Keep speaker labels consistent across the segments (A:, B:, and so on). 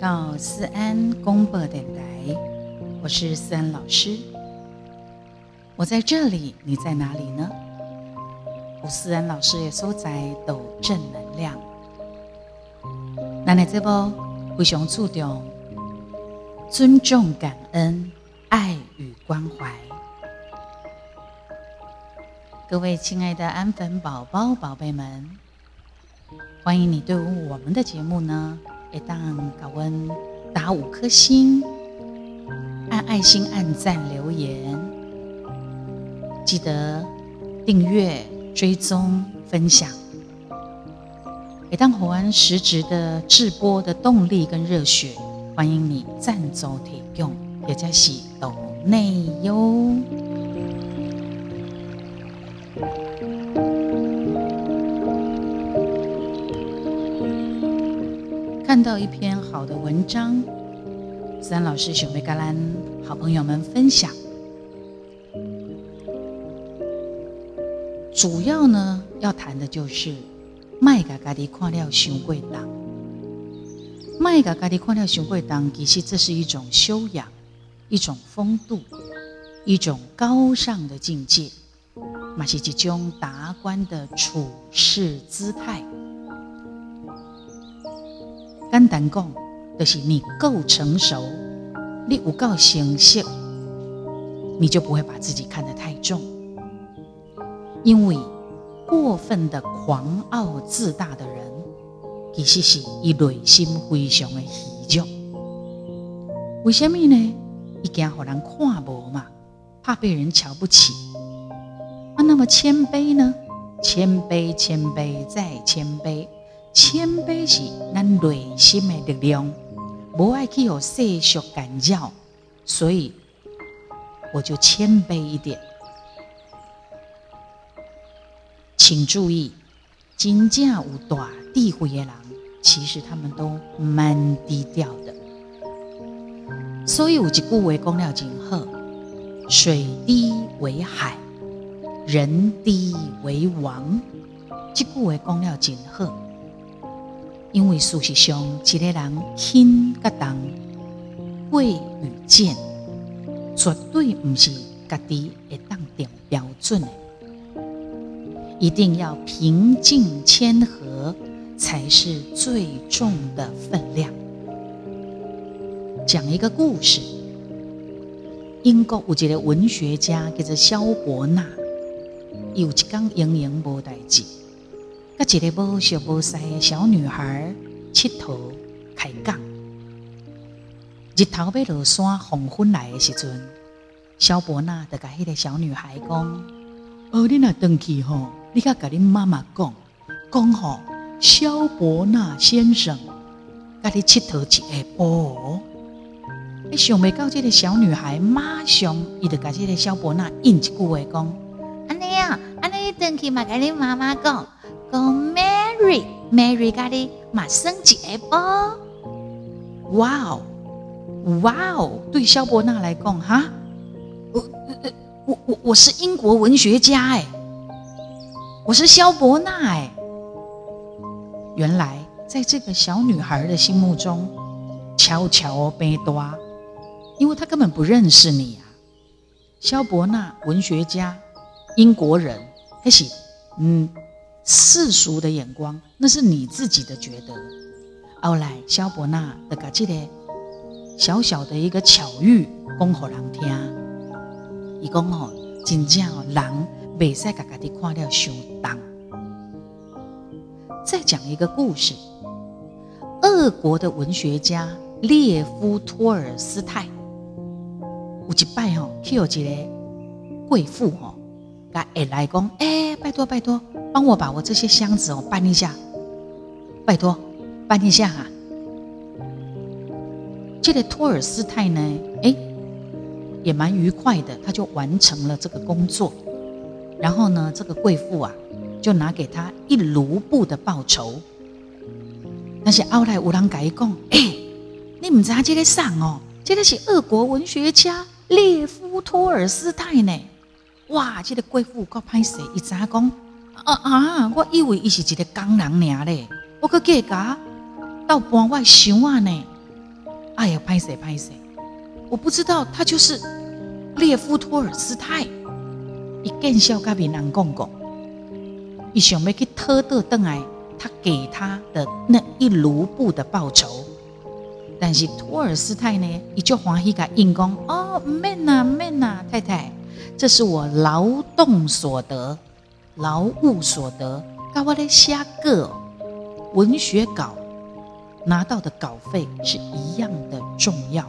A: 到思安公播电台，我是思安老师。我在这里，你在哪里呢？我思安老师也收在抖正能量。那你这波非常注重尊重、感恩、爱与关怀。各位亲爱的安粉宝宝、宝贝们，欢迎你对我们的节目呢。一当高温打五颗星，按爱心、按赞、留言，记得订阅、追踪、分享。一当火安实质的直播的动力跟热血，欢迎你赞助提供，也加是抖内哟。看到一篇好的文章，自然老师想为橄榄好朋友们分享。主要呢要谈的就是卖嘎嘎的看了熊贵当，卖嘎嘎的看了熊贵当，其实这是一种修养，一种风度，一种高尚的境界，嘛是一种达观的处世姿态。简单讲，就是你够成熟，你有够成熟，你就不会把自己看得太重。因为过分的狂傲自大的人，其实是伊内心非常的虚弱。为什么呢？伊惊互人看无嘛，怕被人瞧不起。啊，那么谦卑呢？谦卑，谦卑，再谦卑。谦卑是咱内心的力量，不爱去有世俗干扰，所以我就谦卑一点。请注意，真正有大智慧的人，其实他们都蛮低调的。所以有一句话讲了真好：水低为海，人低为王。这句话讲了真好。因为事实上，一个人轻甲重、贵与贱，绝对不是家己会当定标准的。一定要平静谦和，才是最重的分量。讲一个故事：英国有一个文学家叫做萧伯纳，有一天营营无代志。甲一个无熟无识的小女孩佚佗开讲，日头要落山，黄昏来的时阵，萧伯纳就甲迄个小女孩讲：“哦，你若回去吼，你甲甲恁妈妈讲，讲吼，萧伯纳先生甲你佚佗一下晡。”你想袂到，这个小女孩马上伊就甲这个萧伯纳应一句话讲：“
B: 安尼啊，安尼你回去嘛，甲恁妈妈讲。”讲 Mary，Mary 家的马上一波。
A: 哇哦，哇哦！对萧伯纳来讲，哈，我我我我是英国文学家哎，我是萧伯纳哎。原来在这个小女孩的心目中，悄悄被多，因为她根本不认识你啊。萧伯纳，文学家，英国人，还是嗯。世俗的眼光，那是你自己的觉得。后来，萧伯纳的个这个小小的一个巧遇，讲给人听。伊讲哦，真正哦，人未使家家己看了相当。再讲一个故事，俄国的文学家列夫托尔斯泰，有一摆哦，去有一个贵妇哦，甲会来讲，哎，拜托拜托。帮我把我这些箱子哦搬一下，拜托，搬一下啊！这个托尔斯泰呢，哎，也蛮愉快的，他就完成了这个工作。然后呢，这个贵妇啊，就拿给他一卢布的报酬。但是后来有人改讲，哎，你唔知这个上哦，这个是俄国文学家列夫托尔斯泰呢。哇，这个贵妇够歹势，一查讲。啊啊！我以为伊是一个工人尔咧，我去计价到搬我箱啊呢。哎呀，拍谁拍谁，我不知道他就是列夫托尔斯泰。伊见笑甲别人讲讲，伊想要去偷得邓来，他给他的那一卢布的报酬。但是托尔斯泰呢，伊就欢喜甲应讲，哦，免呐免呐，太太，这是我劳动所得、劳务所得，跟我咧写个文学稿拿到的稿费是一样的重要。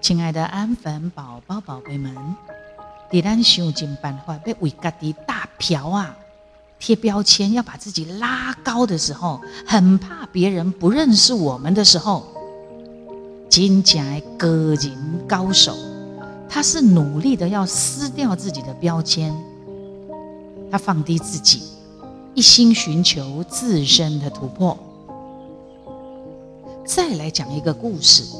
A: 亲爱的安粉宝宝、宝贝们，伫咱想尽办法要为家己大嫖啊！贴标签，要把自己拉高的时候，很怕别人不认识我们的时候，金甲个人高手，他是努力的要撕掉自己的标签，他放低自己，一心寻求自身的突破。再来讲一个故事，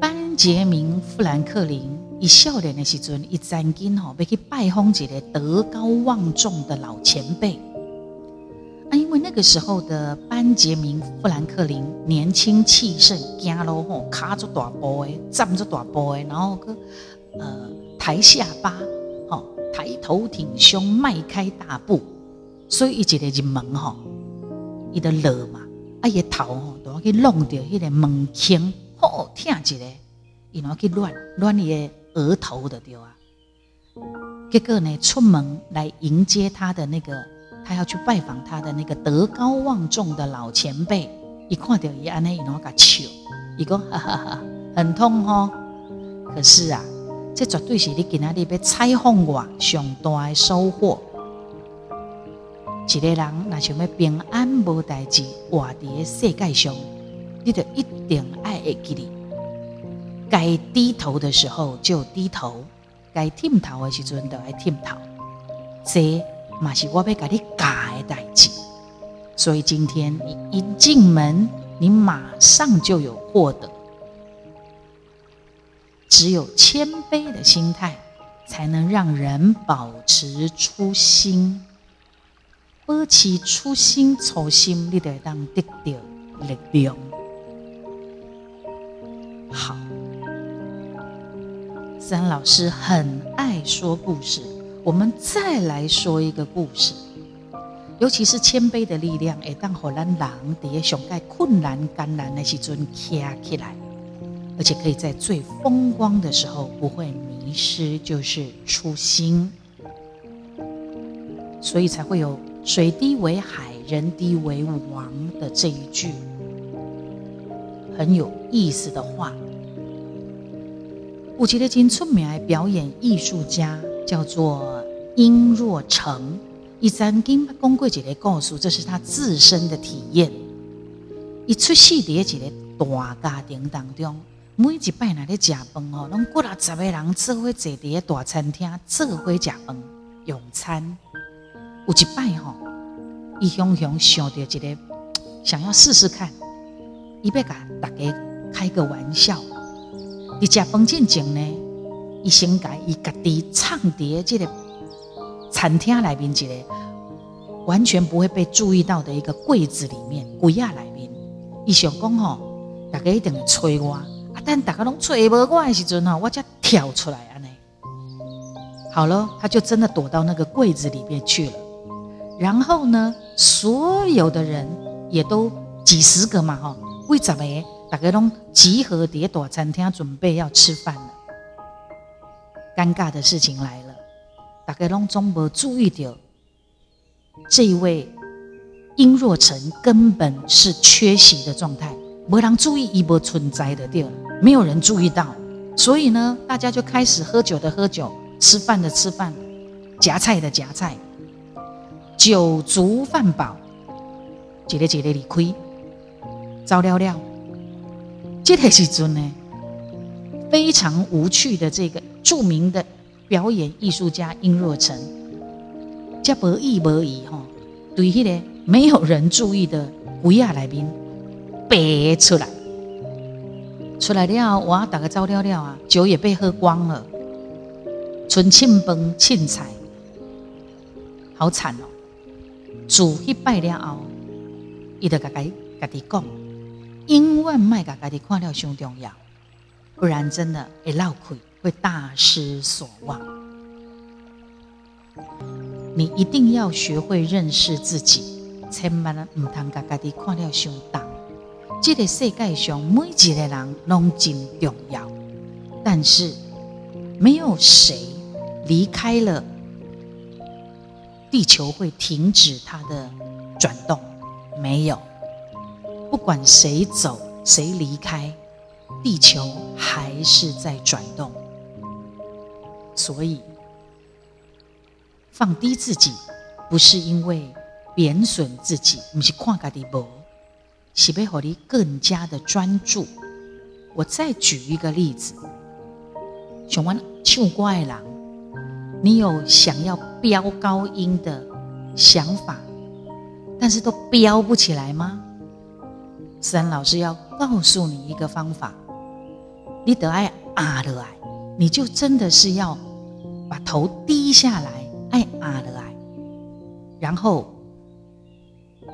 A: 班杰明·富兰克林。伊少年的时阵，一曾经吼要去拜访一个德高望重的老前辈。那个时候的班杰明·富兰克林年轻气盛，行路吼卡着大步的，站着大步的，然后个呃抬下巴，吼抬头挺胸，迈开大步，所以伊一个进门吼，伊的落嘛，啊伊头吼都要去弄掉迄个门框，好疼一个，伊要去乱乱伊的。额头的丢啊，结果呢，出门来迎接他的那个，他要去拜访他的那个德高望重的老前辈，一看到伊安尼，伊拢甲笑，伊讲哈哈哈，很痛哦。可是啊，这绝对是你今仔日要采访我上大的收获。一个人若想要平安无代志活伫世界上，你就一定爱会记哩。该低头的时候就低头，该剃头的时阵就爱剃头，这嘛是我要给你代志。所以今天你一进门，你马上就有获得。只有谦卑的心态，才能让人保持初心。保持初心，初心你得当得到力量。好。三老师很爱说故事，我们再来说一个故事。尤其是谦卑的力量，会当荷兰狼在上盖困难艰难的时阵站起来，而且可以在最风光的时候不会迷失，就是初心。所以才会有“水低为海，人低为王”的这一句很有意思的话。有一个真出名的表演艺术家，叫做殷若成。伊曾经讲过一个故事，这是他自身的体验。伊出世伫一个大家庭当中，每一摆那咧食饭哦，拢过来十个人做伙坐伫个大餐厅做伙食饭用餐。有一摆吼，伊雄雄想到一个，想要试试看，伊要甲大家开个玩笑。伫食饭进前呢，伊先甲伊家己唱伫即个餐厅里面一个完全不会被注意到的一个柜子里面，柜仔内面。伊想讲吼，大家一定催我，啊，但大家拢催无我的时阵吼，我才跳出来安尼。好了，他就真的躲到那个柜子里面去了。然后呢，所有的人也都几十个嘛，吼，为什么？大家拢集合在大餐厅，准备要吃饭了。尴尬的事情来了，大家拢总无注意到，这一位殷若成根本是缺席的状态，没人注意，一波存在的掉，没有人注意到，所以呢，大家就开始喝酒的喝酒，吃饭的吃饭，夹菜的夹菜，酒足饭饱，一个一个离开，糟了了。这个时阵呢，非常无趣的这个著名的表演艺术家殷若成，加无意无意吼，对迄个没有人注意的鬼亚来宾白出来，出来了，我打个走了了啊，酒也被喝光了，纯庆崩庆财，好惨哦！主一拜了后，伊就甲伊家己讲，永远卖甲家己看了上重要，不然真的会闹亏，会大失所望。你一定要学会认识自己，千万唔通甲家己看了上重。这个世界上每一个人拢真重要，但是没有谁离开了地球会停止它的转动，没有。不管谁走谁离开，地球还是在转动。所以。放低自己，不是因为贬损自己，不是看家己无，是要让你更加的专注。我再举一个例子，像我唱歌的人，你有想要飙高音的想法，但是都飙不起来吗？三老师要告诉你一个方法，你得爱啊的爱，你就真的是要把头低下来。爱压落来，然后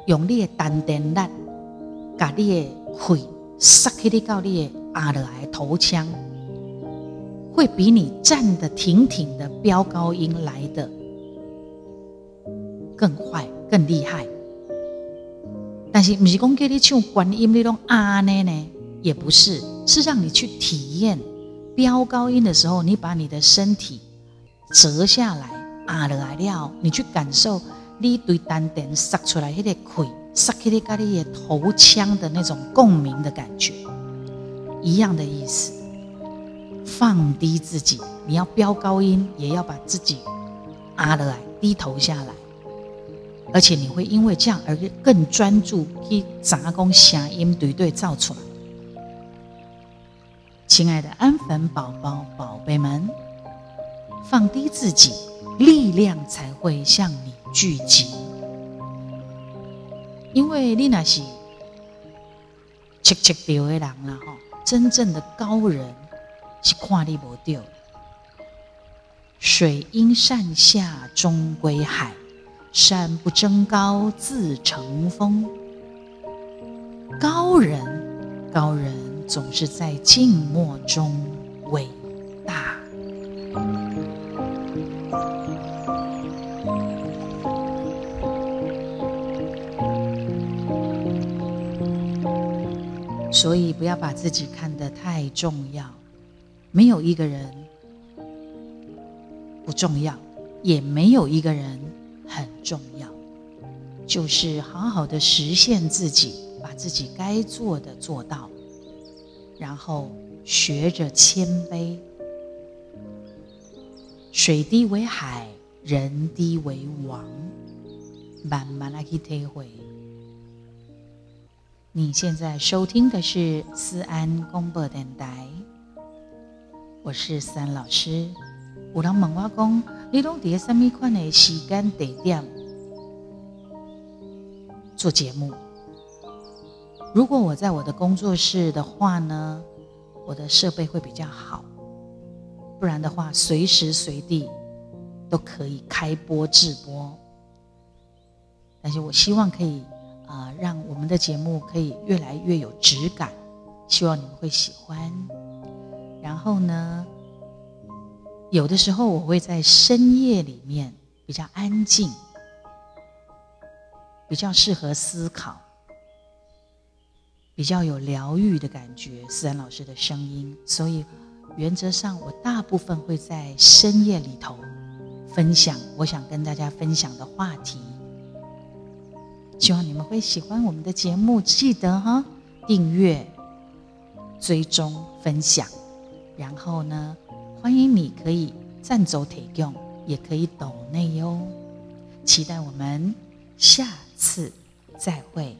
A: 用你的丹田力，把你的气塞起你到你的压落来头腔，会比你站得挺挺的飙高音来的更快、更厉害。但是不是讲叫你唱观音那种啊呢呢？也不是，是让你去体验飙高音的时候，你把你的身体折下来。啊落来了，你去感受你对丹田撒出来迄个气，撒起你家你的头腔的那种共鸣的感觉，一样的意思。放低自己，你要飙高音，也要把自己啊落来，低头下来，而且你会因为这样而更专注去杂工声音对对造出来。亲爱的安粉宝宝宝贝们，放低自己。力量才会向你聚集，因为你那是切切掉的人啦，吼！真正的高人是看你无掉。水因山下终归海，山不争高自成峰。高人，高人总是在静默中伟大。所以不要把自己看得太重要，没有一个人不重要，也没有一个人很重要，就是好好的实现自己，把自己该做的做到，然后学着谦卑。水低为海，人低为王，慢慢来去体会。你现在收听的是思安广播电台，我是思安老师。有人问我讲，你拢伫什么款的时间地点做节目？如果我在我的工作室的话呢，我的设备会比较好，不然的话，随时随地都可以开播直播。但是我希望可以。啊，让我们的节目可以越来越有质感，希望你们会喜欢。然后呢，有的时候我会在深夜里面比较安静，比较适合思考，比较有疗愈的感觉。思然老师的声音，所以原则上我大部分会在深夜里头分享我想跟大家分享的话题。希望你们会喜欢我们的节目，记得哈订阅、追踪、分享，然后呢，欢迎你可以赞走提供，也可以抖内哟。期待我们下次再会。